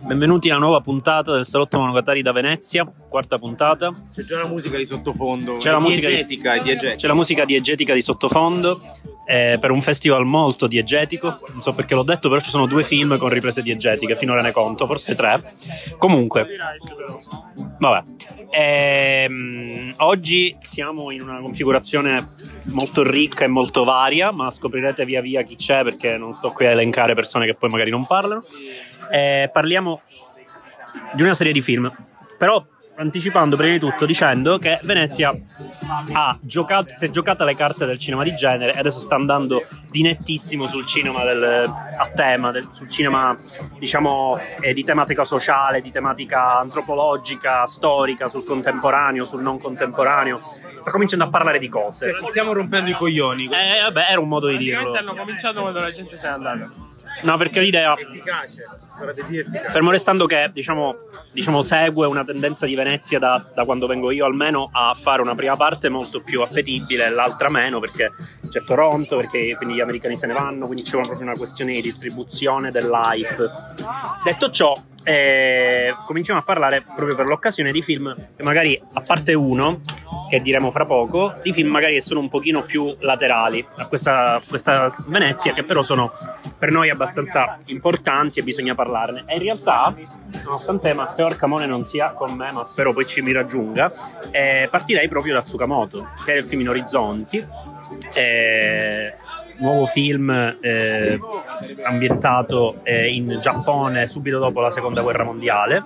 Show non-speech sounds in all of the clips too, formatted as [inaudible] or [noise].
Benvenuti alla nuova puntata del Salotto Monogatari da Venezia, quarta puntata. C'è già la musica di sottofondo, C'è la musica di- diegetica, è diegetica. C'è la musica diegetica di sottofondo eh, per un festival molto diegetico. Non so perché l'ho detto, però ci sono due film con riprese diegetiche, finora ne conto, forse tre. Comunque, vabbè. Ehm, oggi siamo in una configurazione molto ricca e molto varia, ma scoprirete via via chi c'è perché non sto qui a elencare persone che poi magari non parlano. Eh, parliamo di una serie di film. Però anticipando prima di tutto dicendo che Venezia ha giocato, si è giocata le carte del cinema di genere e adesso sta andando di nettissimo sul cinema del, a tema, del- sul cinema diciamo eh, di tematica sociale, di tematica antropologica, storica, sul contemporaneo, sul non contemporaneo. Sta cominciando a parlare di cose. Cioè, ci stiamo rompendo i coglioni. Eh, vabbè, era un modo di dirlo. Hanno cominciato quando la gente se n'è andata. No, perché l'idea Efficace, sarebbe di efficace. Fermo restando che diciamo, diciamo, segue una tendenza di Venezia da, da quando vengo io almeno a fare una prima parte molto più appetibile e l'altra meno perché c'è Toronto, perché quindi gli americani se ne vanno, quindi c'è proprio una questione di distribuzione dell'hype. Detto ciò, eh, cominciamo a parlare proprio per l'occasione di film che magari, a parte uno, che diremo fra poco, di film magari che sono un pochino più laterali a questa, questa Venezia, che però sono per noi abbastanza importanti e bisogna parlarne. E in realtà, nonostante Matteo Arcamone non sia con me, ma spero poi ci mi raggiunga, eh, partirei proprio da Tsukamoto, che è il film in Orizzonti. eh, nuovo film eh, ambientato eh, in Giappone subito dopo la seconda guerra mondiale.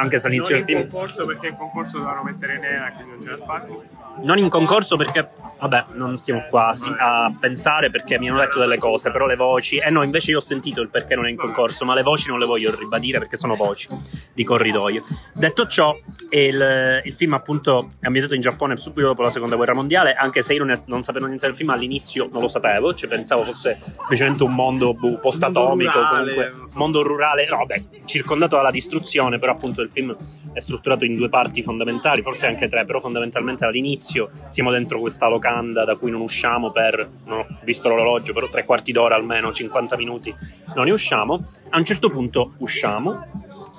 Anche se all'inizio non del in film concorso perché in concorso dovevano mettere nera quindi non c'era spazio. non in concorso perché vabbè non stiamo qua a, pensare perché mi hanno detto delle cose però le voci eh no invece io ho sentito il perché non è in concorso ma le voci non le voglio ribadire perché sono voci di corridoio detto ciò il, il film appunto è ambientato in Giappone subito dopo la seconda guerra mondiale anche se io non, è- non sapevo niente del film all'inizio non lo sapevo cioè pensavo fosse semplicemente un mondo boh, post-atomico Mondo rurale, comunque non mondo rurale no vabbè circondato dalla distruzione però appunto il film è strutturato in due parti fondamentali forse anche tre però fondamentalmente all'inizio siamo dentro questa locanda da cui non usciamo per non ho visto l'orologio però tre quarti d'ora almeno 50 minuti non ne usciamo. A un certo punto usciamo.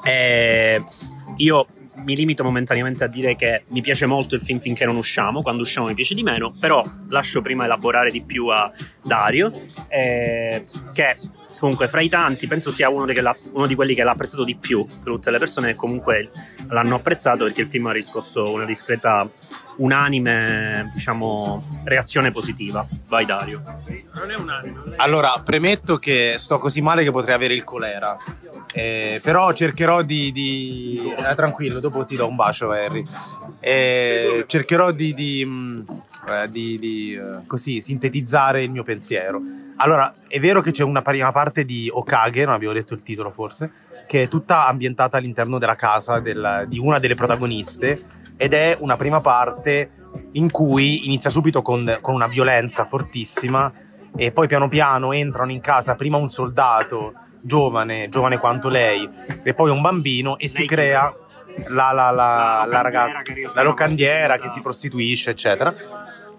E io mi limito momentaneamente a dire che mi piace molto il film finché non usciamo, quando usciamo mi piace di meno, però lascio prima elaborare di più a Dario, eh, che comunque fra i tanti penso sia uno, che l'ha- uno di quelli che l'ha apprezzato di più, tutte le persone comunque l'hanno apprezzato perché il film ha riscosso una discreta, unanime, diciamo, reazione positiva. Vai Dario. Non è un anime. Allora, premetto che sto così male che potrei avere il colera. Eh, però cercherò di. di- eh, tranquillo, dopo ti do un bacio, Harry. Eh, cercherò di. di, mh, eh, di- di, eh, così sintetizzare il mio pensiero. Allora, è vero che c'è una prima parte di Okage, non abbiamo detto il titolo forse, che è tutta ambientata all'interno della casa del- di una delle protagoniste. Ed è una prima parte in cui inizia subito con, con una violenza fortissima e poi piano piano entrano in casa prima un soldato giovane, giovane quanto lei, e poi un bambino e si crea la, la- la- La ragazza, la locandiera che si prostituisce, eccetera.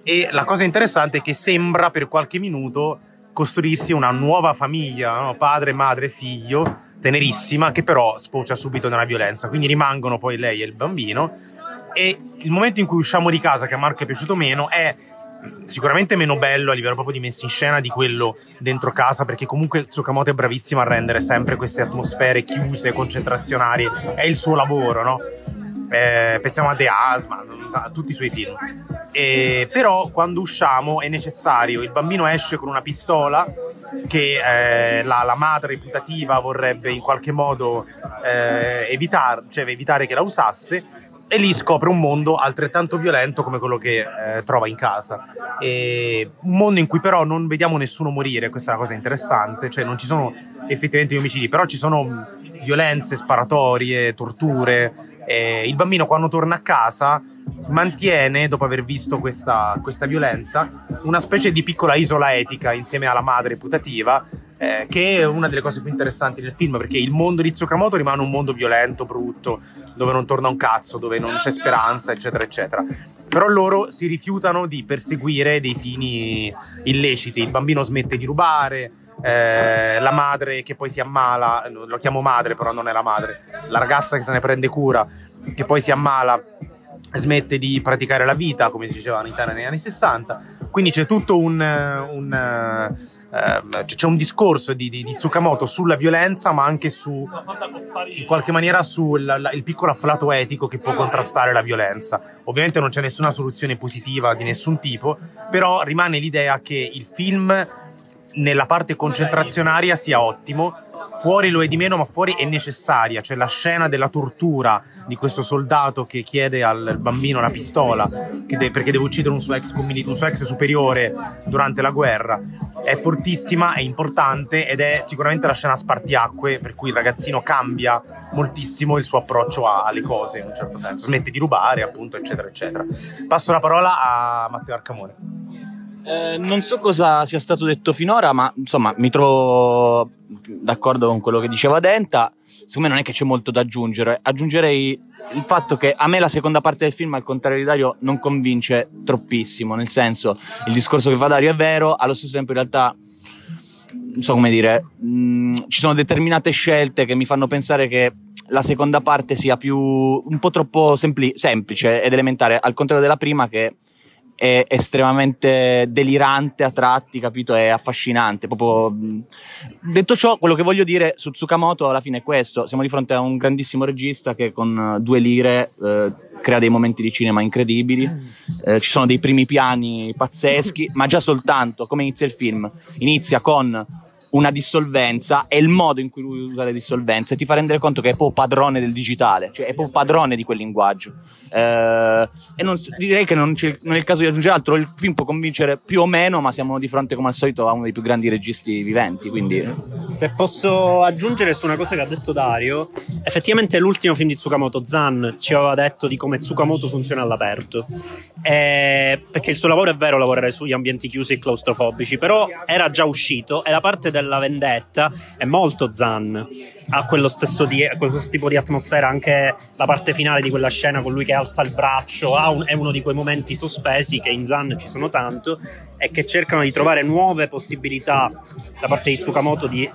E la cosa interessante è che sembra per qualche minuto costruirsi una nuova famiglia, no? padre, madre, figlio, tenerissima, che però sfocia subito nella violenza. Quindi rimangono poi lei e il bambino. E il momento in cui usciamo di casa, che a Marco è piaciuto meno, è sicuramente meno bello a livello proprio di messa in scena di quello dentro casa, perché comunque Tsukamoto è bravissimo a rendere sempre queste atmosfere chiuse, concentrazionali. È il suo lavoro, no? Eh, pensiamo a The Asma, a tutti i suoi film. E, però quando usciamo è necessario, il bambino esce con una pistola che eh, la, la madre putativa vorrebbe in qualche modo eh, evitare, cioè evitare che la usasse e lì scopre un mondo altrettanto violento come quello che eh, trova in casa. E un mondo in cui però non vediamo nessuno morire, questa è una cosa interessante, cioè non ci sono effettivamente gli omicidi, però ci sono violenze, sparatorie, torture. E il bambino quando torna a casa mantiene, dopo aver visto questa, questa violenza, una specie di piccola isola etica insieme alla madre putativa eh, che è una delle cose più interessanti del film, perché il mondo di Tsukamoto rimane un mondo violento, brutto, dove non torna un cazzo, dove non c'è speranza, eccetera, eccetera. Però loro si rifiutano di perseguire dei fini illeciti. Il bambino smette di rubare, eh, la madre che poi si ammala, lo chiamo madre, però non è la madre, la ragazza che se ne prende cura, che poi si ammala, smette di praticare la vita, come si diceva in Italia negli anni 60. Quindi c'è tutto un, un, eh, c'è un discorso di, di, di, Tsukamoto sulla violenza, ma anche su, in qualche maniera sul il piccolo afflato etico che può contrastare la violenza. Ovviamente non c'è nessuna soluzione positiva di nessun tipo, però rimane l'idea che il film nella parte concentrazionaria sia ottimo fuori lo è di meno, ma fuori è necessaria. C'è la scena della tortura di questo soldato che chiede al bambino la pistola deve, perché deve uccidere un suo, ex un suo ex superiore durante la guerra. È fortissima, è importante ed è sicuramente la scena spartiacque per cui il ragazzino cambia moltissimo il suo approccio alle cose in un certo senso. Smette di rubare, appunto, eccetera, eccetera. Passo la parola a Matteo Arcamone. Eh, non so cosa sia stato detto finora, ma insomma mi trovo d'accordo con quello che diceva Denta. Secondo me non è che c'è molto da aggiungere. Aggiungerei il fatto che a me la seconda parte del film, al contrario di Dario, non convince troppissimo. Nel senso, il discorso che fa Dario è vero, allo stesso tempo in realtà non so come dire, mh, mm, ci sono determinate scelte che mi fanno pensare che la seconda parte sia più un po' troppo sempli- semplice ed elementare, al contrario della prima che è estremamente delirante a tratti, capito? È affascinante. Proprio... Detto ciò, quello che voglio dire su Tsukamoto alla fine è questo: siamo di fronte a un grandissimo regista che con due lire eh, crea dei momenti di cinema incredibili. Eh, ci sono dei primi piani pazzeschi, ma già soltanto come inizia il film. Inizia con una dissolvenza e il modo in cui lui usa le dissolvenze ti fa rendere conto che è proprio padrone del digitale, cioè è proprio padrone di quel linguaggio. Eh, e non, direi che non, non, è il caso di aggiungere altro, il film può convincere più o meno, ma siamo di fronte come al solito a uno dei più grandi registi viventi. Quindi... Se posso aggiungere su una cosa che ha detto Dario, effettivamente l'ultimo film di Tsukamoto, Zan, ci aveva detto di come Tsukamoto funziona all'aperto. Eh, perché il suo lavoro è vero lavorare sugli ambienti chiusi e claustrofobici, però era già uscito e la parte del della vendetta è molto Zan. Ha quello stesso, di, quello stesso, tipo di atmosfera, anche la parte finale di quella scena con lui che alza il braccio. Un, è uno di quei momenti sospesi che in Zan ci sono tanto e che cercano di trovare nuove possibilità da parte di Tsukamoto di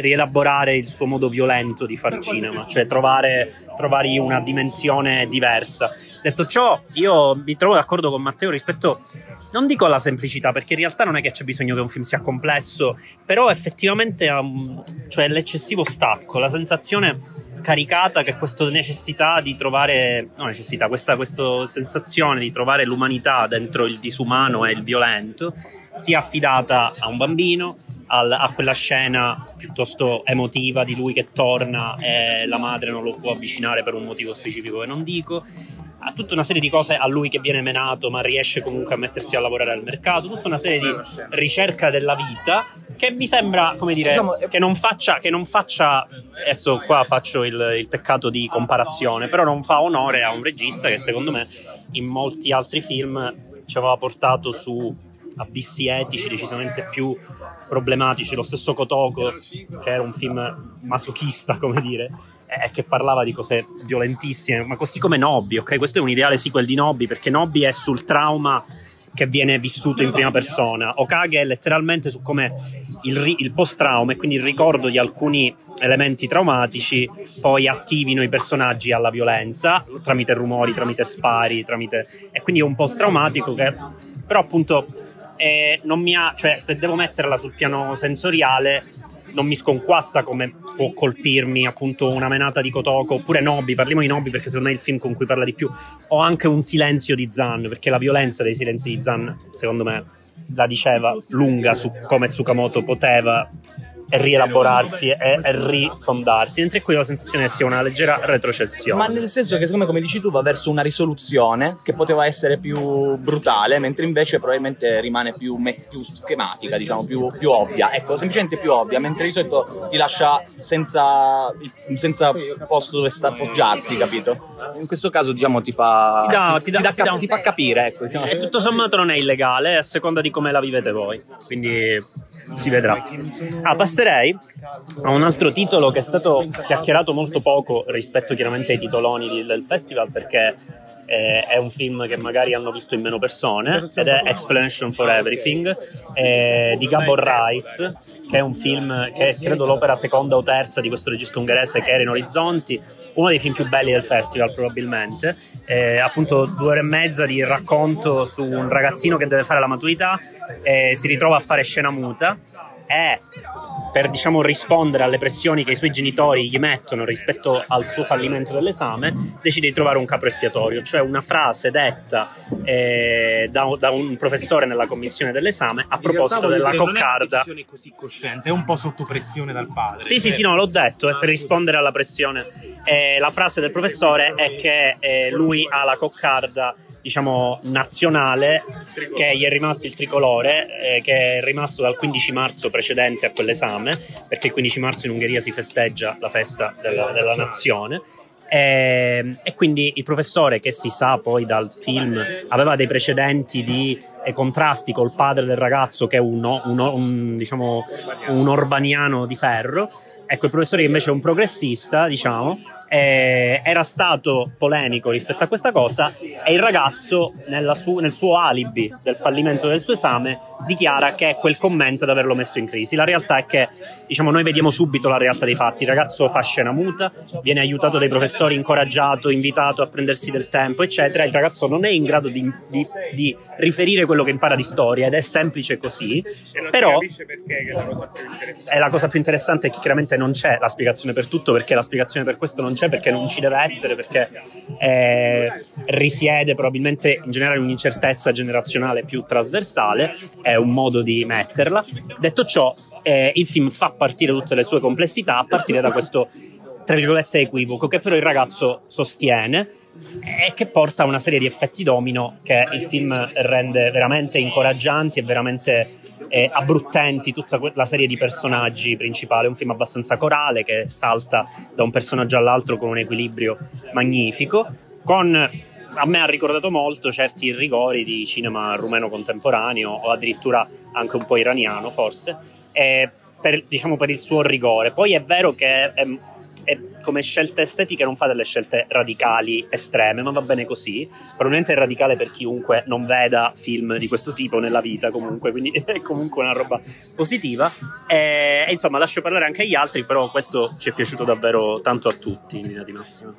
rielaborare il suo modo violento di far cinema, cioè trovare, trovare una dimensione diversa. Detto ciò, io mi trovo d'accordo con Matteo rispetto non dico alla semplicità, perché in realtà non è che c'è bisogno che un film sia complesso, però effettivamente um, cioè l'eccessivo stacco, la sensazione caricata che questa necessità di trovare, no necessità, questa, questa sensazione di trovare l'umanità dentro il disumano e il violento sia affidata a un bambino, a quella scena piuttosto emotiva di lui che torna e la madre non lo può avvicinare per un motivo specifico che non dico ha tutta una serie di cose a lui che viene menato, ma riesce comunque a mettersi a lavorare al mercato, tutta una serie di ricerca della vita che mi sembra, come dire, diciamo, che, non faccia, che non faccia, adesso qua faccio il, il peccato di comparazione, però non fa onore a un regista che secondo me in molti altri film ci aveva portato su abissi etici decisamente più problematici. Lo stesso Kotoko, che era un film masochista, come dire, e che parlava di cose violentissime, ma così come Nobby, ok? Questo è un ideale sequel di Nobby, perché Nobby è sul trauma che viene vissuto in prima persona. Okage è letteralmente su come il, il post-trauma e quindi il ricordo di alcuni elementi traumatici poi attivino i personaggi alla violenza tramite rumori, tramite spari, tramite... e quindi è un post-traumatico che però appunto eh, non mi ha, cioè se devo metterla sul piano sensoriale non mi sconquassa come può colpirmi appunto una menata di Kotoko oppure Nobi, parliamo di Nobi perché secondo me è il film con cui parla di più. O anche un silenzio di Zan perché la violenza dei silenzi di Zan secondo me la diceva lunga su come Tsukamoto poteva e rielaborarsi e, rifondarsi. Mentre qui ho la sensazione che sia una leggera retrocessione. Ma nel senso che, secondo me, come dici tu, va verso una risoluzione che poteva essere più brutale, mentre invece probabilmente rimane più, me- più schematica, diciamo, più, più, ovvia. Ecco, semplicemente più ovvia, mentre di solito ti lascia senza, senza posto dove sta appoggiarsi, capito? In questo caso, diciamo, ti fa, ti, dà, ti, ti, dà, cap- ti fa capire. Ecco, diciamo. E tutto sommato non è illegale, a seconda di come la vivete voi. Quindi si vedrà. Ah, passerei a un altro titolo che è stato chiacchierato molto poco rispetto chiaramente ai titoloni del festival perché eh, è un film che magari hanno visto in meno persone ed è Explanation for Everything eh, di Gabor Reitz che è un film che è credo l'opera seconda o terza di questo regista ungherese che era in Orizzonti uno dei film più belli del festival probabilmente. Eh, appunto due ore e mezza di racconto su un ragazzino che deve fare la maturità e si ritrova a fare scena muta. E per diciamo rispondere alle pressioni che i suoi genitori gli mettono rispetto al suo fallimento dell'esame, decide di trovare un capo espiatorio, cioè una frase detta eh, da, da un professore nella commissione dell'esame a proposito della coccarda. Non è così cosciente, è un po' sotto pressione dal padre. Sì, sì, sì, no, l'ho detto, è per rispondere alla pressione. Eh, la frase del professore è che eh, lui ha la coccarda, diciamo, nazionale, che gli è rimasto il tricolore, eh, che è rimasto dal 15 marzo precedente a quell'esame, perché il 15 marzo in Ungheria si festeggia la festa della, della nazione. E, e quindi il professore, che si sa poi dal film, aveva dei precedenti di eh, contrasti col padre del ragazzo, che è uno, uno- un, diciamo, un orbaniano di ferro. Ecco, il professore che invece è un progressista, diciamo, eh, era stato polemico rispetto a questa cosa e il ragazzo, nella su- nel suo alibi del fallimento del suo esame, dichiara che è quel commento ad averlo messo in crisi. La realtà è che, diciamo, noi vediamo subito la realtà dei fatti. Il ragazzo fa scena muta, viene aiutato dai professori, incoraggiato, invitato a prendersi del tempo, eccetera. Il ragazzo non è in grado di, di- di riferire quello che impara di storia ed è semplice così, però si capisce perché, che è la cosa più interessante. è la cosa più interessante è che chiaramente non c'è la spiegazione per tutto, perché la spiegazione per questo non c'è, perché non ci deve essere, perché eh, risiede probabilmente in generale un'incertezza generazionale più trasversale, è un modo di metterla. Detto ciò, eh, il film fa partire tutte le sue complessità a partire da questo, tra virgolette, equivoco che però il ragazzo sostiene e che porta a una serie di effetti domino che il film rende veramente incoraggianti e veramente eh, abbruttenti tutta la serie di personaggi principali. È un film abbastanza corale che salta da un personaggio all'altro con un equilibrio magnifico. Con a me ha ricordato molto certi irrigori di cinema rumeno contemporaneo o addirittura anche un po' iraniano, forse, per, diciamo per il suo rigore. Poi è vero che è, è come scelte estetiche non fa delle scelte radicali estreme, ma va bene così. Probabilmente è radicale per chiunque non veda film di questo tipo nella vita, comunque, quindi [laughs] è comunque una roba positiva. E, e insomma, lascio parlare anche agli altri, però questo ci è piaciuto davvero tanto a tutti in linea di massima.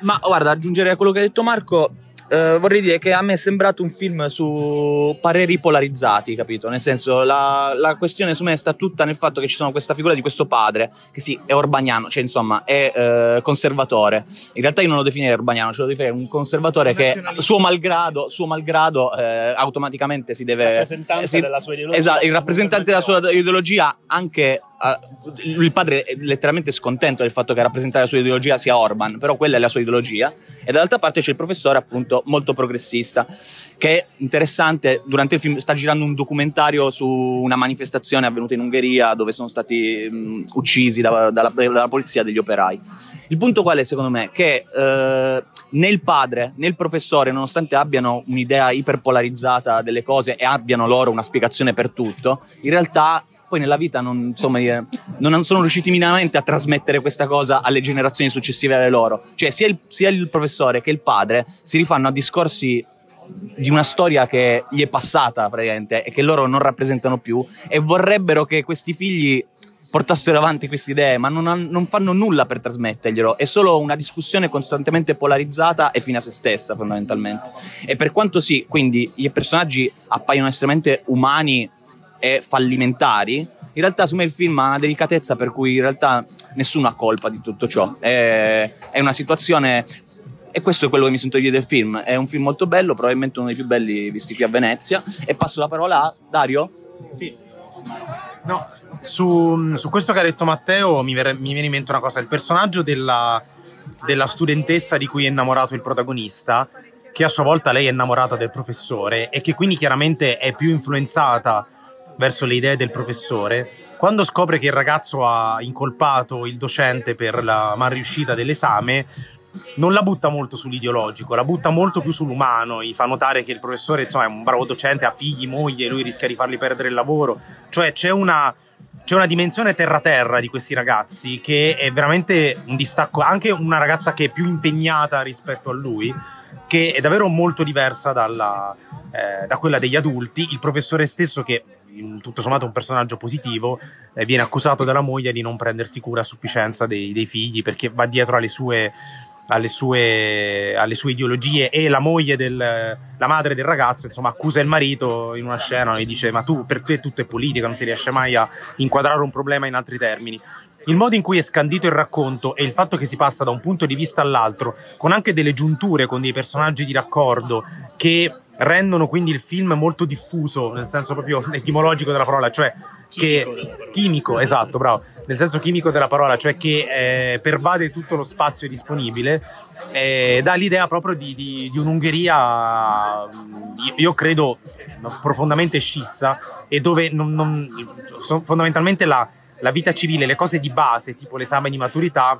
Ma guarda, aggiungere a quello che ha detto Marco, eh, vorrei dire che a me è sembrato un film su pareri polarizzati, capito? Nel senso, la, la questione su me sta tutta nel fatto che ci sono questa figura di questo padre, che sì, è orbaniano, cioè insomma, è eh, conservatore. In realtà io non lo definirei orbaniano, ce lo definirei un conservatore che suo malgrado, suo malgrado eh, automaticamente si deve... Rappresentante si- della sua ideologia. Esatto, il rappresentante della sua ideologia anche... eh, il padre è letteralmente scontento del fatto che a rappresentare la sua ideologia sia Orban, però quella è la sua ideologia. E dall'altra parte c'è il professore, appunto, molto progressista, che è interessante. Durante il film sta girando un documentario su una manifestazione avvenuta in Ungheria dove sono stati mh, uccisi da- dalla, dalla polizia degli operai. Il punto qual è, secondo me? Che eh, né il padre né il professore, nonostante abbiano un'idea iperpolarizzata delle cose e abbiano loro una spiegazione per tutto, in realtà poi nella vita non, insomma, eh, non sono riusciti minimamente a trasmettere questa cosa alle generazioni successive alle loro. Cioè, sia il, sia il professore che il padre si rifanno a discorsi di una storia che gli è passata praticamente e che loro non rappresentano più e vorrebbero che questi figli portassero avanti queste idee, ma non, non fanno nulla per trasmetterglielo. È solo una discussione costantemente polarizzata e fine a se stessa, fondamentalmente. E per quanto sì, quindi i personaggi appaiono estremamente umani e fallimentari, in realtà secondo me il film ha una delicatezza per cui in realtà nessuno ha colpa di tutto ciò. È, è una situazione. E questo è quello che mi sento dire del film. È un film molto bello, probabilmente uno dei più belli visti qui a Venezia. E passo la parola a Dario. Sì. No, su, su questo che ha detto Matteo mi, ver- mi viene in mente una cosa, il personaggio della, della studentessa di cui è innamorato il protagonista, che a sua volta lei è innamorata del professore e che quindi chiaramente è più influenzata verso le idee del professore, quando scopre che il ragazzo ha incolpato il docente per la mal riuscita dell'esame, non la butta molto sull'ideologico, la butta molto più sull'umano. Gli fa notare che il professore insomma, è un bravo docente, ha figli, moglie, lui rischia di farli perdere il lavoro. Cioè c'è una, c'è una dimensione terra-terra di questi ragazzi che è veramente un distacco. Anche una ragazza che è più impegnata rispetto a lui, che è davvero molto diversa dalla, eh, da quella degli adulti. Il professore stesso, che tutto sommato un personaggio positivo, eh, viene accusato dalla moglie di non prendersi cura a sufficienza dei, dei figli perché va dietro alle sue alle sue, alle sue ideologie. E la moglie del, la madre del ragazzo insomma accusa il marito in una scena e dice ma tu per te tutto è politica non si riesce mai a inquadrare un problema in altri termini il modo in cui è scandito il racconto e il fatto che si passa da un punto di vista all'altro con anche delle giunture con dei personaggi di raccordo che rendono quindi il film molto diffuso nel senso proprio etimologico della parola cioè che chimico, esatto, bravo, nel senso chimico della parola, cioè che eh, pervade tutto lo spazio disponibile, eh, dà l'idea proprio di, di, di un'Ungheria, io credo, profondamente scissa e dove non, non, fondamentalmente la, la vita civile, le cose di base, tipo l'esame di maturità,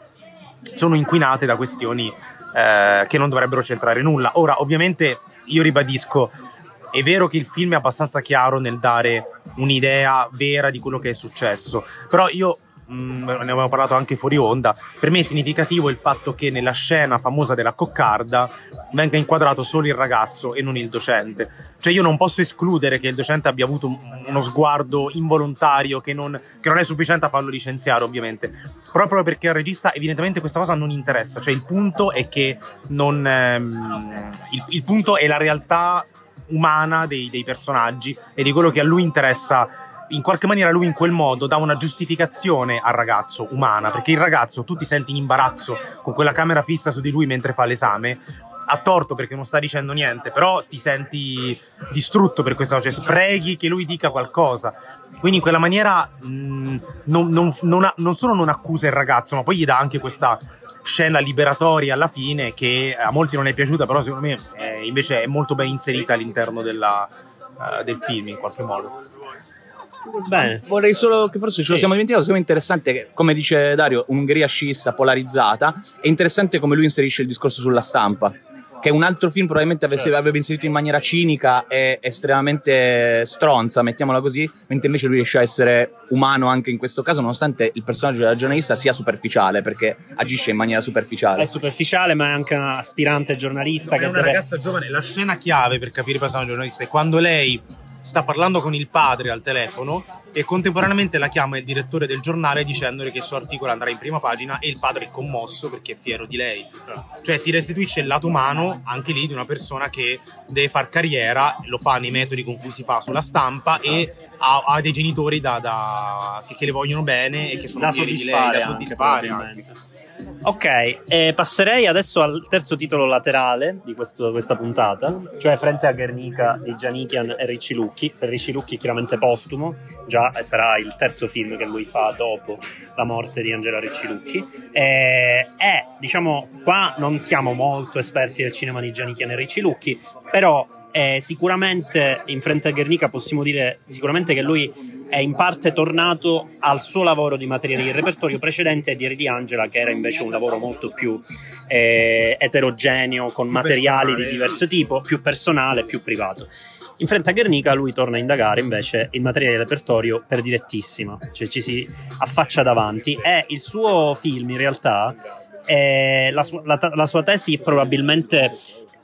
sono inquinate da questioni eh, che non dovrebbero centrare nulla. Ora, ovviamente, io ribadisco, è vero che il film è abbastanza chiaro nel dare un'idea vera di quello che è successo, però io Mm, ne abbiamo parlato anche fuori onda. Per me è significativo il fatto che nella scena famosa della coccarda venga inquadrato solo il ragazzo e non il docente. Cioè, io non posso escludere che il docente abbia avuto uno sguardo involontario che non, che non è sufficiente a farlo licenziare, ovviamente. Proprio perché al regista, evidentemente, questa cosa non interessa. Cioè, il punto è che non. Ehm, il, il punto è la realtà umana dei, dei personaggi e di quello che a lui interessa in qualche maniera lui in quel modo dà una giustificazione al ragazzo umana, perché il ragazzo tu ti senti in imbarazzo con quella camera fissa su di lui mentre fa l'esame, ha torto perché non sta dicendo niente, però ti senti distrutto per questa cosa, cioè spreghi che lui dica qualcosa. Quindi in quella maniera mh, non, non, non, non, solo non accusa il ragazzo, ma poi gli dà anche questa scena liberatoria alla fine che a molti non è piaciuta, però secondo me è, invece è molto ben inserita all'interno della, uh, del film in qualche modo. Bene. Vorrei solo che forse ce lo siamo dimenticati. Secondo me è interessante che, come dice Dario, un'Ungheria scissa, polarizzata. È interessante come lui inserisce il discorso sulla stampa. Che un altro film probabilmente avesse, certo. avrebbe inserito in maniera cinica e estremamente stronza, mettiamola così, mentre invece lui riesce a essere umano anche in questo caso, nonostante il personaggio della giornalista sia superficiale, perché agisce in maniera superficiale. È superficiale, ma è anche una aspirante giornalista. No, che è una deve... ragazza giovane. La scena chiave per capire il personaggio giornalista è quando lei sta parlando con il padre al telefono e contemporaneamente la chiama il direttore del giornale dicendole che il suo articolo andrà in prima pagina e il padre è commosso perché è fiero di lei. Cioè ti restituisce il lato umano anche lì di una persona che deve far carriera, lo fa nei metodi con cui si fa sulla stampa esatto. e ha, ha, dei genitori da, da, che, che, le vogliono bene e che sono da fieri di lei, da soddisfare. Anche, Ok, eh, passerei adesso al terzo titolo laterale di questo, questa puntata, cioè Frente a Guernica di Gianikian e Ricci Lucchi. Ricci Lucchi chiaramente postumo, già sarà il terzo film che lui fa dopo la morte di Angela Ricci Lucchi. Eh, e diciamo, qua non siamo molto esperti del cinema di Gianikian e Ricci Lucchi, però eh, sicuramente in Frente a Guernica possiamo dire sicuramente che lui è in parte tornato al suo lavoro di materiale di repertorio precedente di Angela, che era invece un lavoro molto più eh, eterogeneo, con più materiali di diverso tipo, più personale, più privato. In Frente a Guernica lui torna a indagare invece il materiale di repertorio per direttissima, cioè ci si affaccia davanti e il suo film in realtà, la, la, la sua tesi probabilmente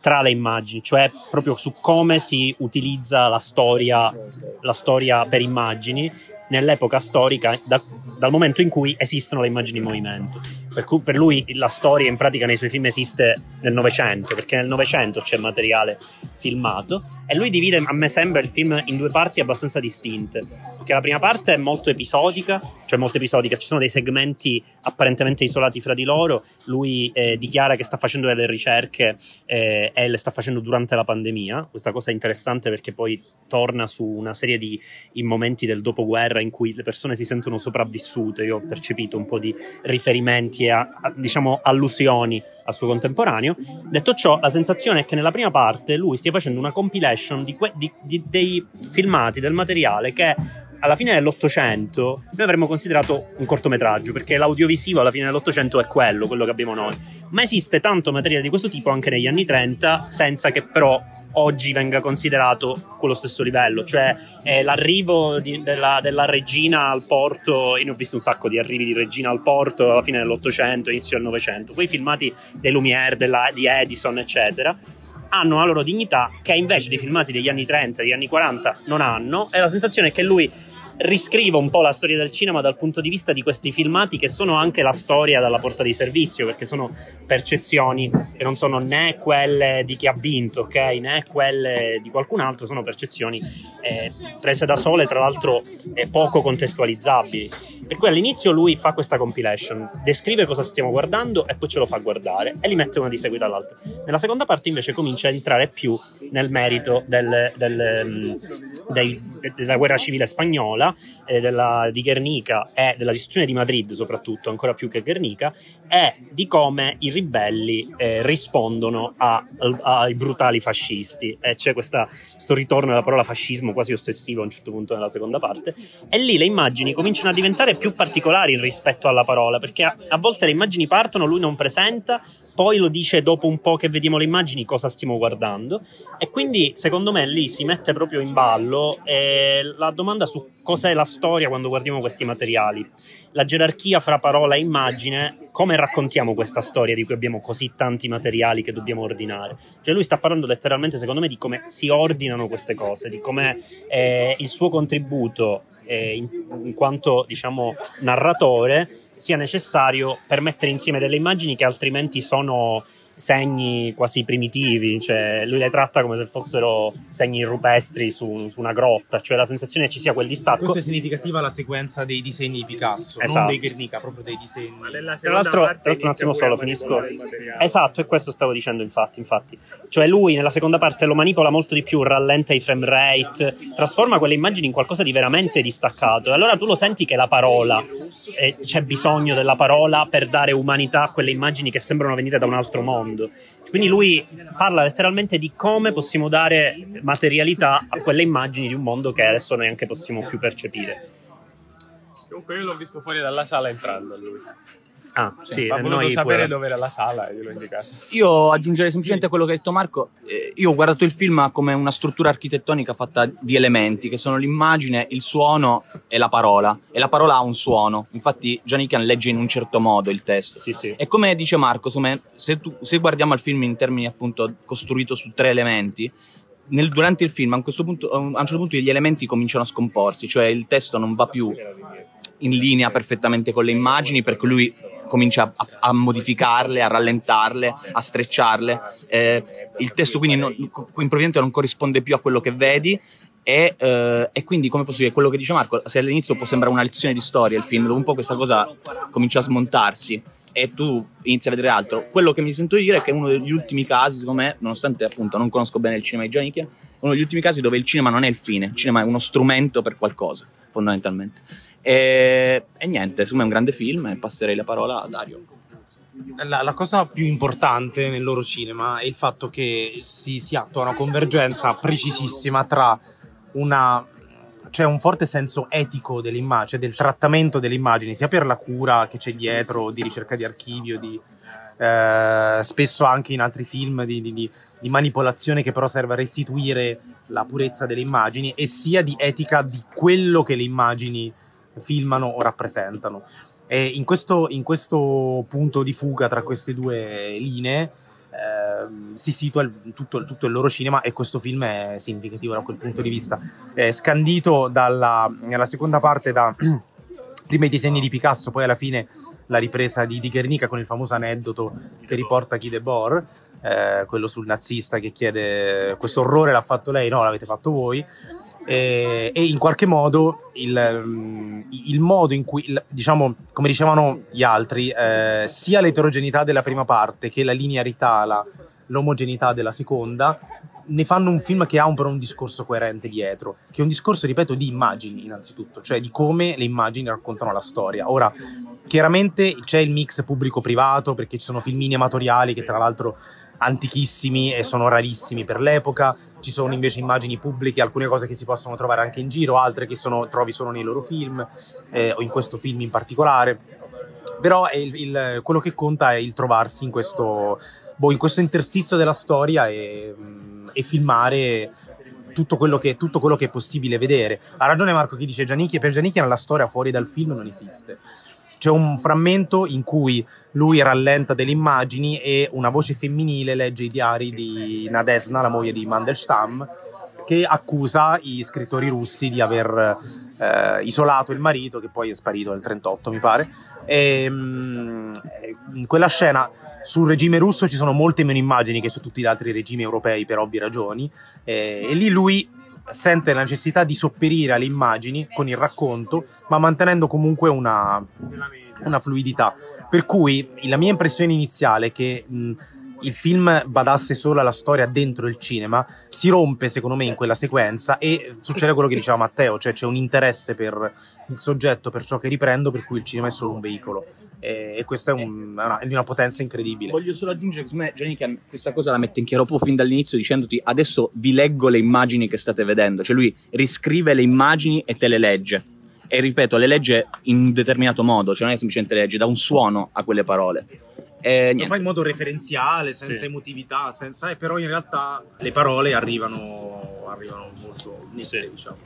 tra le immagini, cioè proprio su come si utilizza la storia, la storia per immagini nell'epoca storica, da, dal momento in cui esistono le immagini in movimento. Per, cui, per lui la storia in pratica nei suoi film esiste nel Novecento, perché nel Novecento c'è materiale filmato e lui divide, a me sembra, il film in due parti abbastanza distinte. Perché la prima parte è molto episodica, cioè molto episodica, ci sono dei segmenti apparentemente isolati fra di loro. Lui eh, dichiara che sta facendo delle ricerche eh, e le sta facendo durante la pandemia. Questa cosa è interessante perché poi torna su una serie di momenti del dopoguerra in cui le persone si sentono sopravvissute. Io ho percepito un po' di riferimenti a, a, diciamo allusioni al suo contemporaneo. Detto ciò, la sensazione è che nella prima parte lui stia facendo una compilation di que- di, di, dei filmati, del materiale che alla fine dell'Ottocento noi avremmo considerato un cortometraggio, perché l'audiovisivo alla fine dell'Ottocento è quello, quello che abbiamo noi. Ma esiste tanto materiale di questo tipo anche negli anni 30, senza che però oggi venga considerato quello stesso livello, cioè eh, l'arrivo di, della, della, regina al porto, io ne ho visto un sacco di arrivi di regina al porto alla fine dell'Ottocento, inizio del Novecento, quei filmati dei Lumière, della, di Edison, eccetera, hanno la loro dignità che invece dei filmati degli anni 30, degli anni 40 non hanno, e la sensazione è che lui riscrivo un po' la storia del cinema dal punto di vista di questi filmati che sono anche la storia dalla porta di servizio, perché sono percezioni che non sono né quelle di chi ha vinto, ok, né quelle di qualcun altro, sono percezioni eh, prese da sole, tra l'altro eh, poco contestualizzabili. Per cui all'inizio lui fa questa compilation, descrive cosa stiamo guardando e poi ce lo fa guardare e li mette una di seguito all'altra. Nella seconda parte invece comincia a entrare più nel merito del, del, mm, dei, della guerra civile spagnola spagnola, eh, della, di Guernica e della distruzione di Madrid soprattutto, ancora più che Guernica, e di come i ribelli eh, rispondono a, a, ai brutali fascisti. E c'è questo ritorno alla parola fascismo quasi ossessivo a un certo punto nella seconda parte. E lì le immagini cominciano a diventare più particolari rispetto alla parola, perché a, a volte le immagini partono, lui non presenta, poi lo dice dopo un po' che vediamo le immagini cosa stiamo guardando. E quindi secondo me lì si mette proprio in ballo eh, la domanda su cos'è la storia quando guardiamo questi materiali. La gerarchia fra parola e immagine come raccontiamo questa storia di cui abbiamo così tanti materiali che dobbiamo ordinare? Cioè lui sta parlando letteralmente secondo me di come si ordinano queste cose di come eh, il suo contributo eh, in, in quanto diciamo narratore sia necessario per mettere insieme delle immagini che altrimenti sono segni quasi primitivi, cioè lui le tratta come se fossero segni rupestri su, su una grotta, cioè la sensazione che ci sia quel distacco. Questo è significativa la sequenza dei disegni di Picasso, Esatto. non dei Guernica, proprio dei disegni. Tra l'altro, tra l'altro un attimo solo, finisco. Esatto, e questo stavo dicendo infatti, infatti. Cioè lui nella seconda parte lo manipola molto di più, rallenta i frame rate, trasforma quelle immagini in qualcosa di veramente distaccato. E allora tu lo senti che la parola, eh, c'è bisogno della parola per dare umanità a quelle immagini che sembrano venire da un altro mondo. Quindi lui parla letteralmente di come possiamo dare materialità a quelle immagini di un mondo che adesso neanche possiamo più percepire. Comunque io l'ho visto fuori dalla sala entrando lui. Ah, sì, ha voluto noi sapere pure. dove era la sala e glielo ho indicato. Io aggiungerei semplicemente a quello che ha detto Marco. eh, io ho guardato il film come una struttura architettonica fatta di elementi che sono l'immagine, il suono e la parola. E la parola ha un suono. Infatti, Giannican legge in un certo modo il testo. Sì, sì. E come dice Marco, se, tu- se guardiamo il film in termini appunto costruito su tre elementi, nel- durante il film a un, questo punto, a un a un certo punto gli elementi cominciano a scomporsi, cioè il testo non va più in linea perfettamente con le immagini perché lui comincia a, a modificarle, a rallentarle, a strecciarle. Eh, il testo quindi improvvisamente non corrisponde più a quello che vedi. E, eh, e quindi, come posso dire, quello che dice Marco, se all'inizio può sembrare una lezione di storia il film, dopo un po' questa cosa comincia a smontarsi e tu inizi a vedere altro. Quello che mi sento dire è che uno degli ultimi casi, secondo me, nonostante appunto non conosco bene il cinema di Giannichia, è uno degli ultimi casi dove il cinema non è il fine, il cinema è uno strumento per qualcosa, fondamentalmente. E, e niente, secondo me è un grande film e passerei la parola a Dario. La, la cosa più importante nel loro cinema è il fatto che si, si attua una convergenza precisissima tra una c'è un forte senso etico dell'immagine, del trattamento delle immagini, sia per la cura che c'è dietro, di ricerca di archivio, di, eh, spesso anche in altri film di, di- di- di manipolazione che però serve a restituire la purezza delle immagini, e sia di etica di quello che le immagini filmano o rappresentano. E in questo, in questo punto di fuga tra queste due linee ehm, si situa il- tutto, tutto il loro cinema e questo film è significativo da quel punto di vista. È scandito dalla, nella seconda parte da [clears throat] prima i disegni di Picasso, poi alla fine la ripresa di, di Guernica con il famoso aneddoto che riporta Guy Debord, eh, quello sul nazista che chiede questo orrore l'ha fatto lei, no, l'avete fatto voi. E, e in qualche modo il, mm, il modo in cui, diciamo, come dicevano gli altri, eh, sia l'eterogeneità della prima parte che la linearità, la- l'omogeneità della seconda, ne fanno un film che ha un, però un discorso coerente dietro, che è un discorso, ripeto, di immagini innanzitutto, cioè di come le immagini raccontano la storia. Ora, chiaramente c'è il mix pubblico-privato, perché ci sono filmini amatoriali che tra l'altro antichissimi e sono rarissimi per l'epoca. Ci sono invece immagini pubbliche, alcune cose che si possono trovare anche in giro, altre che sono, trovi solo nei loro film, eh, o in questo film in particolare. Però il, il, quello che conta è il trovarsi in questo, boh, in questo interstizio della storia e, e filmare tutto quello, che, tutto quello, che, è possibile vedere. Ha ragione Marco che dice Giannichi, per Giannichi la storia fuori dal film non esiste. C'è un frammento in cui lui rallenta delle immagini e una voce femminile legge i diari di Nadesna, la moglie di Mandelstam, che accusa i scrittori russi di aver eh, isolato il marito, che poi è sparito nel 38, mi pare. E, mh, in quella scena sul regime russo ci sono molte meno immagini che su tutti gli altri regimi europei per ovvie ragioni e, e lì lui sente la necessità di sopperire alle immagini con il racconto ma mantenendo comunque una, una fluidità. Per cui la mia impressione iniziale è che mh, il film badasse solo alla storia dentro il cinema, si rompe secondo me in quella sequenza e succede quello che diceva Matteo, cioè c'è un interesse per il soggetto, per ciò che riprendo, per cui il cinema è solo un veicolo. E, e questo è, un, è, una, è, di una potenza incredibile. Voglio solo aggiungere che me Gianni questa cosa la mette in chiaro proprio fin dall'inizio dicendoti adesso vi leggo le immagini che state vedendo, cioè lui riscrive le immagini e te le legge. E ripeto, le legge in un determinato modo, cioè non è semplicemente legge, da un suono a quelle parole. Eh, lo fa in modo referenziale, senza sì. emotività, senza, eh, però in realtà le parole arrivano, arrivano molto nette, sì. diciamo.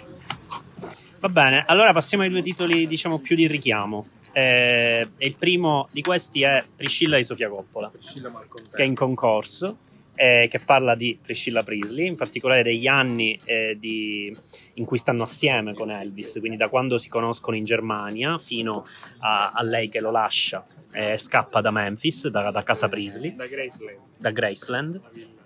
Va bene, allora passiamo ai due titoli, diciamo, più di richiamo. Eh, il primo di questi è Priscilla di Sofia Coppola, Priscilla che è in concorso, eh, che parla di Priscilla Prisley, in particolare degli anni eh, di, in cui stanno assieme con Elvis, quindi da quando si conoscono in Germania fino a, a lei che lo lascia e scappa da Memphis, da, da casa Prisley. Da Graceland. Da Graceland.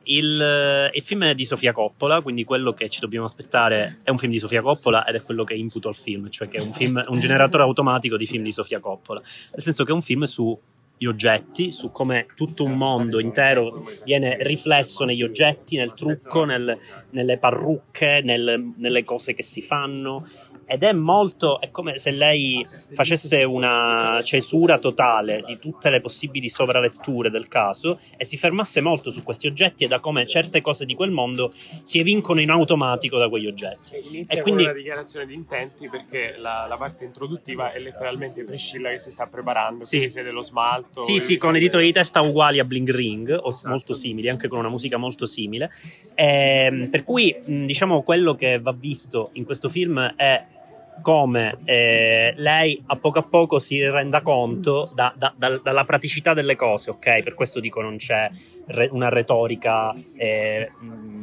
Il, eh, il, film è di Sofia Coppola, quindi quello che ci dobbiamo aspettare è un film di Sofia Coppola ed è quello che imputo al film, cioè che è un, film, un generatore automatico di film di Sofia Coppola. Nel senso che è un film su gli oggetti, su come tutto un mondo intero viene riflesso negli oggetti, nel trucco, nel, nelle parrucche, nel, nelle cose che si fanno ed è molto, è come se lei facesse una cesura totale di tutte le possibili sovraletture del caso e si fermasse molto su questi oggetti e da come certe cose di quel mondo si evincono in automatico da quegli oggetti. Inizia e quindi... una dichiarazione di intenti perché la, la, parte introduttiva è letteralmente Priscilla che si sta preparando, sì. si vede lo smalto. Sì, sì, con i titoli di testa uguali a Bling Ring, o esatto. molto simili, anche con una musica molto simile. E, ehm, per cui, diciamo, quello che va visto in questo film è come eh, lei a poco a poco si renda conto da, da, da, dalla praticità delle cose, ok? Per questo dico non c'è re, una retorica eh,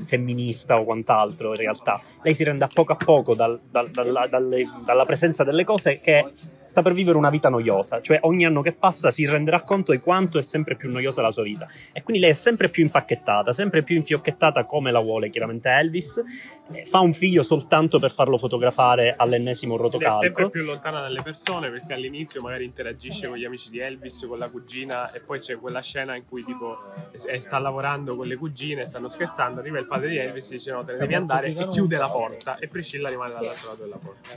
femminista o quant'altro in realtà. Lei si rende a poco a poco dal, dal, dalla, dalle, dalla presenza delle cose che sta per vivere una vita noiosa, cioè ogni anno che passa si renderà conto di quanto è sempre più noiosa la sua vita e quindi lei è sempre più impacchettata, sempre più infiocchettata come la vuole chiaramente Elvis, fa un figlio soltanto per farlo fotografare all'ennesimo rotocalco. È sempre più lontana dalle persone perché all'inizio magari interagisce con gli amici di Elvis, con la cugina e poi c'è quella scena in cui tipo sta lavorando con le cugine, stanno scherzando, arriva il padre di Elvis e dice no te ne devi andare e chiude la porta e Priscilla rimane dall'altro lato della porta.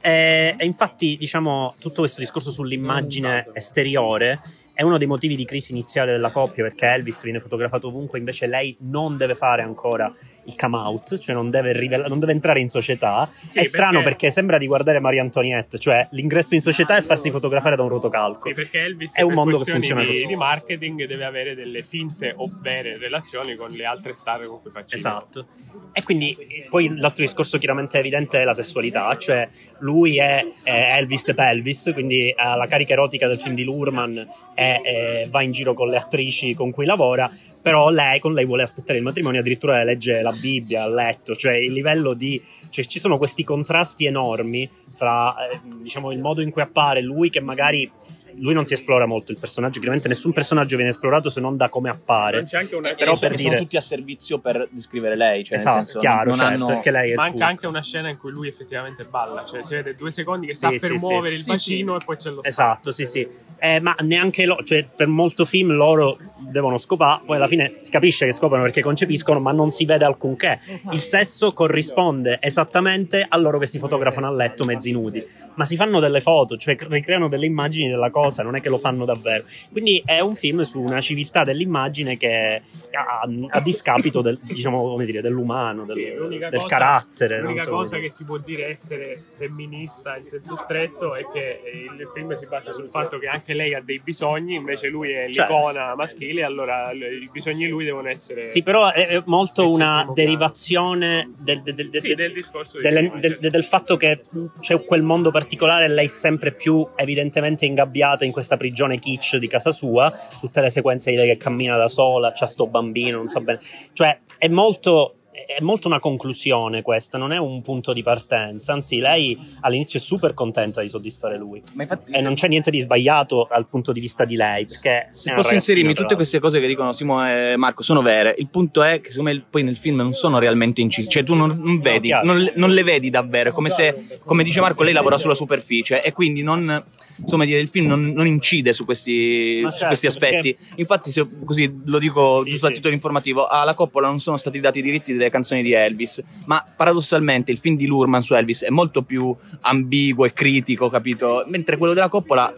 E, e infatti diciamo, tutto questo discorso sull'immagine esteriore è uno dei motivi di crisi iniziale della coppia perché Elvis viene fotografato ovunque, invece lei non deve fare ancora il come out, cioè non deve, rivela- non deve entrare in società. Sì, è strano perché... perché... sembra di guardare Maria Antoniette, cioè l'ingresso in società è farsi fotografare da un rotocalco. Sì, perché Elvis è un mondo che funziona di, così. di marketing deve avere delle finte o vere relazioni con le altre star con cui fa cinema. Esatto. E quindi poi l'altro discorso chiaramente evidente è la sessualità, cioè lui è, è Elvis the Pelvis, quindi ha la carica erotica del film di Lurman e, e va in giro con le attrici con cui lavora, però lei con lei vuole aspettare il matrimonio, addirittura legge la Bibbia a letto, cioè il livello di... Cioè, ci sono questi contrasti enormi fra eh, diciamo, il modo in cui appare lui che magari lui non si esplora molto il personaggio, chiaramente nessun personaggio viene esplorato se non da come appare. Non c'è anche una... Eh, però per dire... sono tutti a servizio per descrivere lei, cioè esatto, nel senso, chiaro, non certo, hanno... perché lei è Manca anche una scena in cui lui effettivamente balla, cioè si vede due secondi che sì, sta sì, per sì. muovere il bacino e poi c'è lo Esatto, sì, sì. Eh, ma neanche loro, cioè per molto film loro devono scopare, poi alla fine si capisce che scopano perché concepiscono, ma non si vede alcunché. Il sesso corrisponde esattamente a loro che si fotografano a letto mezzi nudi, ma si fanno delle foto, cioè ricreano delle immagini della cosa cosa, non è che lo fanno davvero. Quindi è un film su una civiltà dell'immagine che a, a discapito del, diciamo, come dire, dell'umano, del, Sì, del cosa- carattere. L'unica so cosa che si può dire essere femminista in senso stretto è che il film si basa sul fatto che anche lei ha dei bisogni, invece lui è Certo. l'icona maschile, allora i bisogni di lui devono essere Sì, però è, è molto una derivazione del, del- del- Sì, del- discorso di del, prima, del- fatto che c'è quel mondo particolare e lei sempre più evidentemente ingabbiata in questa prigione kitsch di casa sua, tutte le sequenze di lei che cammina da sola, c'ha sto bambino, non so bene. Cioè, è molto è molto una conclusione questa, non è un punto di partenza, anzi lei all'inizio è super contenta di soddisfare lui Ma infatti, e non c'è niente di sbagliato dal punto di vista di lei, perché se posso inserirmi ragazzina, tutte queste cose che dicono Simo e Marco sono vere. Il punto è che secondo me poi nel film non sono realmente incisi, cioè tu non, non vedi, chiaro. non, le- non le vedi davvero, è come se, come dice Marco, lei lavora sulla superficie e quindi non, insomma, dire, il film non, non incide su questi, Ma su certo, questi aspetti. Infatti, se- così lo dico Sì, giusto a sì. titolo informativo, alla Coppola non sono stati dati i diritti delle canzoni di Elvis, ma paradossalmente il film di Lurman su Elvis è molto più ambiguo e critico, capito? Mentre quello della Coppola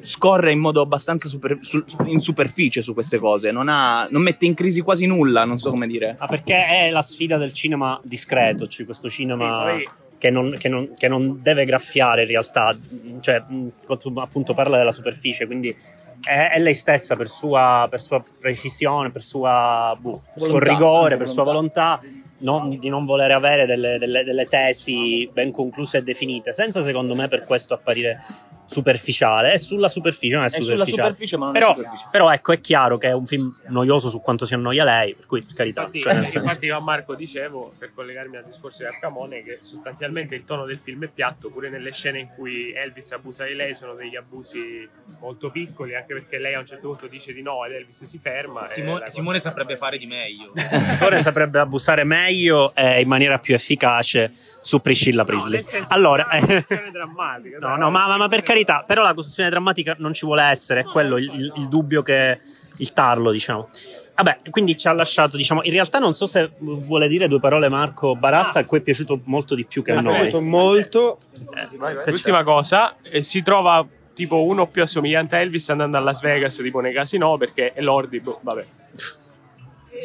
scorre in modo abbastanza super- sul- in superficie su queste cose, non, ha- non mette in crisi quasi nulla, non so come dire. Ah, perché è la sfida del cinema discreto, cioè questo cinema Sì, poi- che, non, che non- che non deve graffiare in realtà, cioè appunto parla della superficie, quindi è, lei stessa per sua, per sua precisione, per, sua, boh, per suo Volontà, rigore, per sua volontà. Non- di non voler avere delle, delle- delle tesi ben concluse e definite, senza secondo me per questo apparire superficiale. È sulla superficie, non è, È sulla superficiale. superficie, ma non Però, è superficie. però ecco, è chiaro che è un film noioso su quanto si annoia lei, per cui per carità. Infatti, cioè, nel senso- infatti io a Marco dicevo, per collegarmi al discorso di Arcamone, che sostanzialmente il tono del film è piatto, pure nelle scene in cui Elvis abusa di lei sono degli abusi molto piccoli, anche perché lei a un certo punto dice di no ed Elvis si ferma. e Simo- cosa- Simone saprebbe fare di meglio. Simone saprebbe abusare meglio e in maniera più efficace su Priscilla No, nel senso, allora, è una [laughs] costruzione drammatica. no, no, ma, ma- ma per carità, però la costruzione drammatica non ci vuole essere, è quello il, il- il dubbio che il tarlo, diciamo. Vabbè, quindi ci ha lasciato, diciamo, in realtà non so se vuole dire due parole Marco Baratta, a cui è piaciuto molto di più che a Mi è noi. piaciuto molto. Eh, che c'è? L'ultima cosa, eh, si trova tipo uno più assomigliante a Elvis andando a Las Vegas, tipo nei casino, perché è Lordi, boh, vabbè.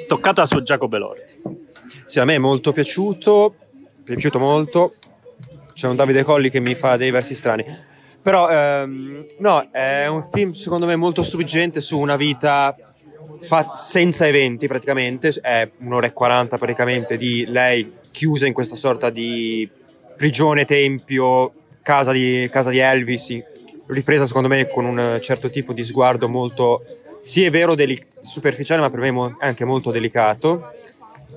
Toccata su Giacomo Elordi. Sì, a me è molto piaciuto. Mi è piaciuto molto. C'è un Davide Colli che mi fa dei versi strani. Però, ehm, no, è un film secondo me molto struggente su una vita fa- senza eventi praticamente. È un'ora e quaranta praticamente di lei chiusa in questa sorta di prigione, tempio, casa di, casa di Elvis. Ripresa secondo me con un certo tipo di sguardo molto, sì è vero, deli- superficiale, ma per me mo- anche molto delicato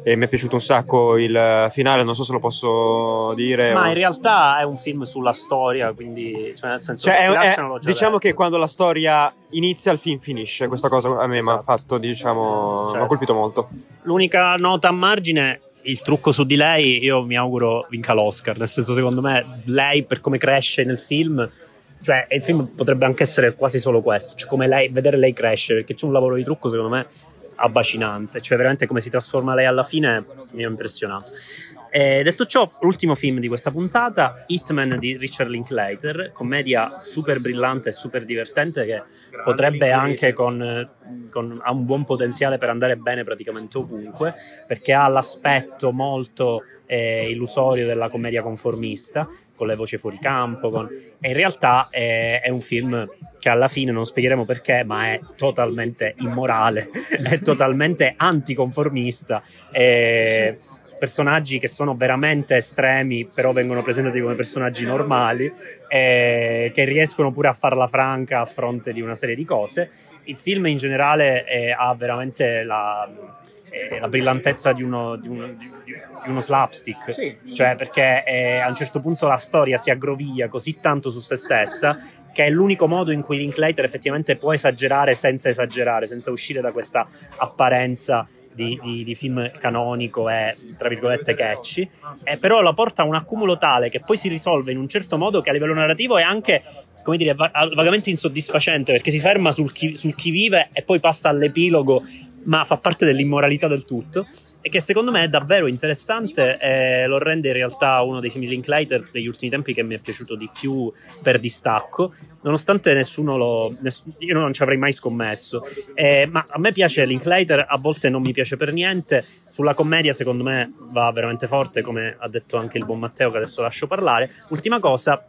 e mi è piaciuto un sacco il finale, non so se lo posso dire. Ma o- in realtà è un film sulla storia, quindi, cioè nel senso Cioè, che è- è- diciamo detto. che quando la storia inizia, il film finisce. Questa cosa a me mi ha Esatto. fatto, diciamo, mi Certo. ha colpito molto. L'unica nota a margine, il trucco su di lei, io mi auguro vinca l'Oscar, nel senso secondo me lei per come cresce nel film, cioè il film potrebbe anche essere quasi solo questo, cioè come lei, vedere lei crescere, perché c'è un lavoro di trucco secondo me abbacinante, cioè veramente come si trasforma lei alla fine mi ha impressionato. E detto ciò, l'ultimo film di questa puntata, Hitman di Richard Linklater, commedia super brillante e super divertente che potrebbe anche con, con- ha un buon potenziale per andare bene praticamente ovunque, perché ha l'aspetto molto eh, illusorio della commedia conformista, con le voci fuori campo, con- e in realtà è, è un film che alla fine non spiegheremo perché, ma è totalmente immorale, [laughs] è totalmente anticonformista. E personaggi che sono veramente estremi, però vengono presentati come personaggi normali, e che riescono pure a farla franca a fronte di una serie di cose. Il film in generale eh, ha veramente la, eh, la brillantezza di uno, di uno- di- uno slapstick, cioè perché eh, a un certo punto la storia si aggroviglia così tanto su se stessa che è l'unico modo in cui Linklater effettivamente può esagerare senza esagerare, senza uscire da questa apparenza di, di- di film canonico e tra virgolette catchy, eh, però la porta a un accumulo tale che poi si risolve in un certo modo che a livello narrativo è anche come dire, va- vagamente insoddisfacente perché si ferma sul chi, sul chi vive e poi passa all'epilogo ma fa parte dell'immoralità del tutto e che secondo me è davvero interessante e lo rende in realtà uno dei film di Linklater degli ultimi tempi che mi è piaciuto di più per distacco, nonostante nessuno lo... Ness- io non ci avrei mai scommesso. Eh, ma a me piace Linklater, a volte non mi piace per niente. Sulla commedia, secondo me, va veramente forte, come ha detto anche il buon Matteo, che adesso lascio parlare. Ultima cosa,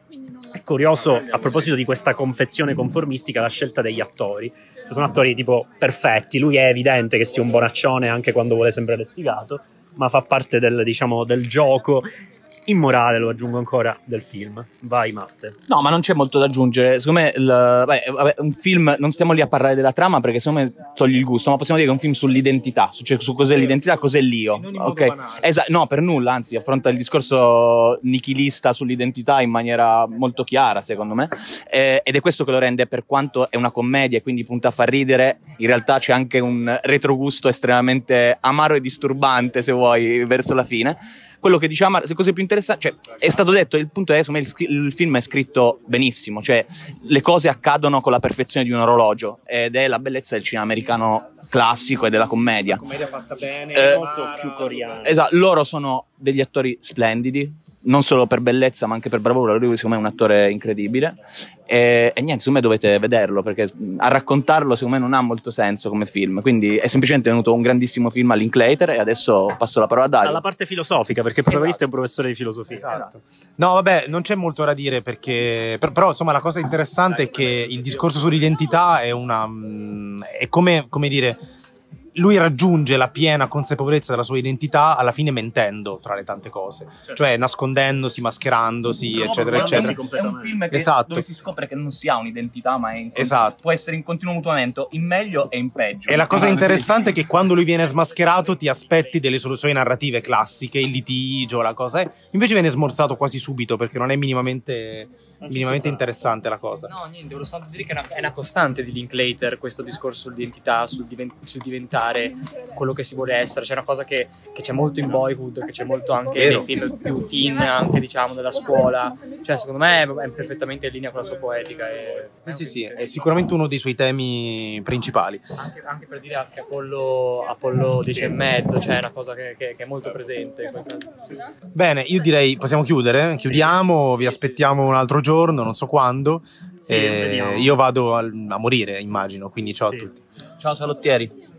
è curioso a proposito di questa confezione conformistica, la scelta degli attori. Sono attori tipo perfetti. Lui è evidente che sia un bonaccione anche quando vuole sembrare sfigato, ma fa parte del, diciamo, del gioco immorale, lo aggiungo ancora, del film. Vai, Matte. No, ma non c'è molto da aggiungere. Secondo me, il, vabbè, vabbè, un film, non stiamo lì a parlare della trama perché secondo me togli il gusto, ma possiamo dire che è un film sull'identità, su, cioè, su cos'è l'identità, cos'è l'io. In ogni modo ok? banale. Esa- no, per nulla, anzi, affronta il discorso nichilista sull'identità in maniera molto chiara, secondo me. Eh, ed è questo che lo rende, per quanto è una commedia e quindi punta a far ridere, in realtà c'è anche un retrogusto estremamente amaro e disturbante, se vuoi, verso la fine quello che diciamo, le cose più interessanti, cioè, è stato detto, il punto è, me, il, il film è scritto benissimo, cioè, le cose accadono con la perfezione di un orologio, ed è la bellezza del cinema americano classico e della commedia. Commedia fatta bene, Eh, Molto più coreano. Esatto, loro sono degli attori splendidi, non solo per bellezza ma anche per bravura, lui secondo me è un attore incredibile e, e niente, secondo me dovete vederlo perché a raccontarlo secondo me non ha molto senso come film, quindi è semplicemente venuto un grandissimo film a Linklater e adesso passo la parola a Dario. Alla parte filosofica, perché il protagonista è un professore di filosofia. Esatto. No, vabbè, non c'è molto da dire perché. per- però, insomma, la cosa interessante è che il discorso sull'identità è una. mm, è come, come dire. Lui raggiunge la piena consapevolezza della sua identità alla fine mentendo tra le tante cose, cioè nascondendosi, mascherandosi, No, eccetera, eccetera. È un film che, Esatto. dove si scopre che non si ha un'identità, ma è in- Esatto. può essere in continuo mutamento, in meglio e in peggio. E la cosa interessante è che quando lui viene smascherato ti aspetti delle soluzioni narrative classiche, il litigio, la cosa. eh. Invece viene smorzato quasi subito perché non è minimamente, minimamente interessante la cosa. No, niente, volevo soltanto dire che è una, è una costante di Linklater questo discorso sull'identità, sul, diven- sul diventare quello che si vuole essere. C'è una cosa che, che c'è molto in Boyhood, che c'è molto anche Vero. nei film più teen, anche diciamo della scuola. Cioè, secondo me è, perfettamente in linea con la sua poetica. E, Sì, sì, sì, è sicuramente uno dei suoi temi principali. Anche, anche per dire anche Apollo, Apollo 10 e mezzo, cioè è una cosa che, che- che è molto presente. Bene, io direi possiamo chiudere. Chiudiamo, vi aspettiamo un altro giorno, non so quando. Sì, Eh, io vado al- a morire, immagino, quindi ciao Sì. a tutti. Ciao salottieri.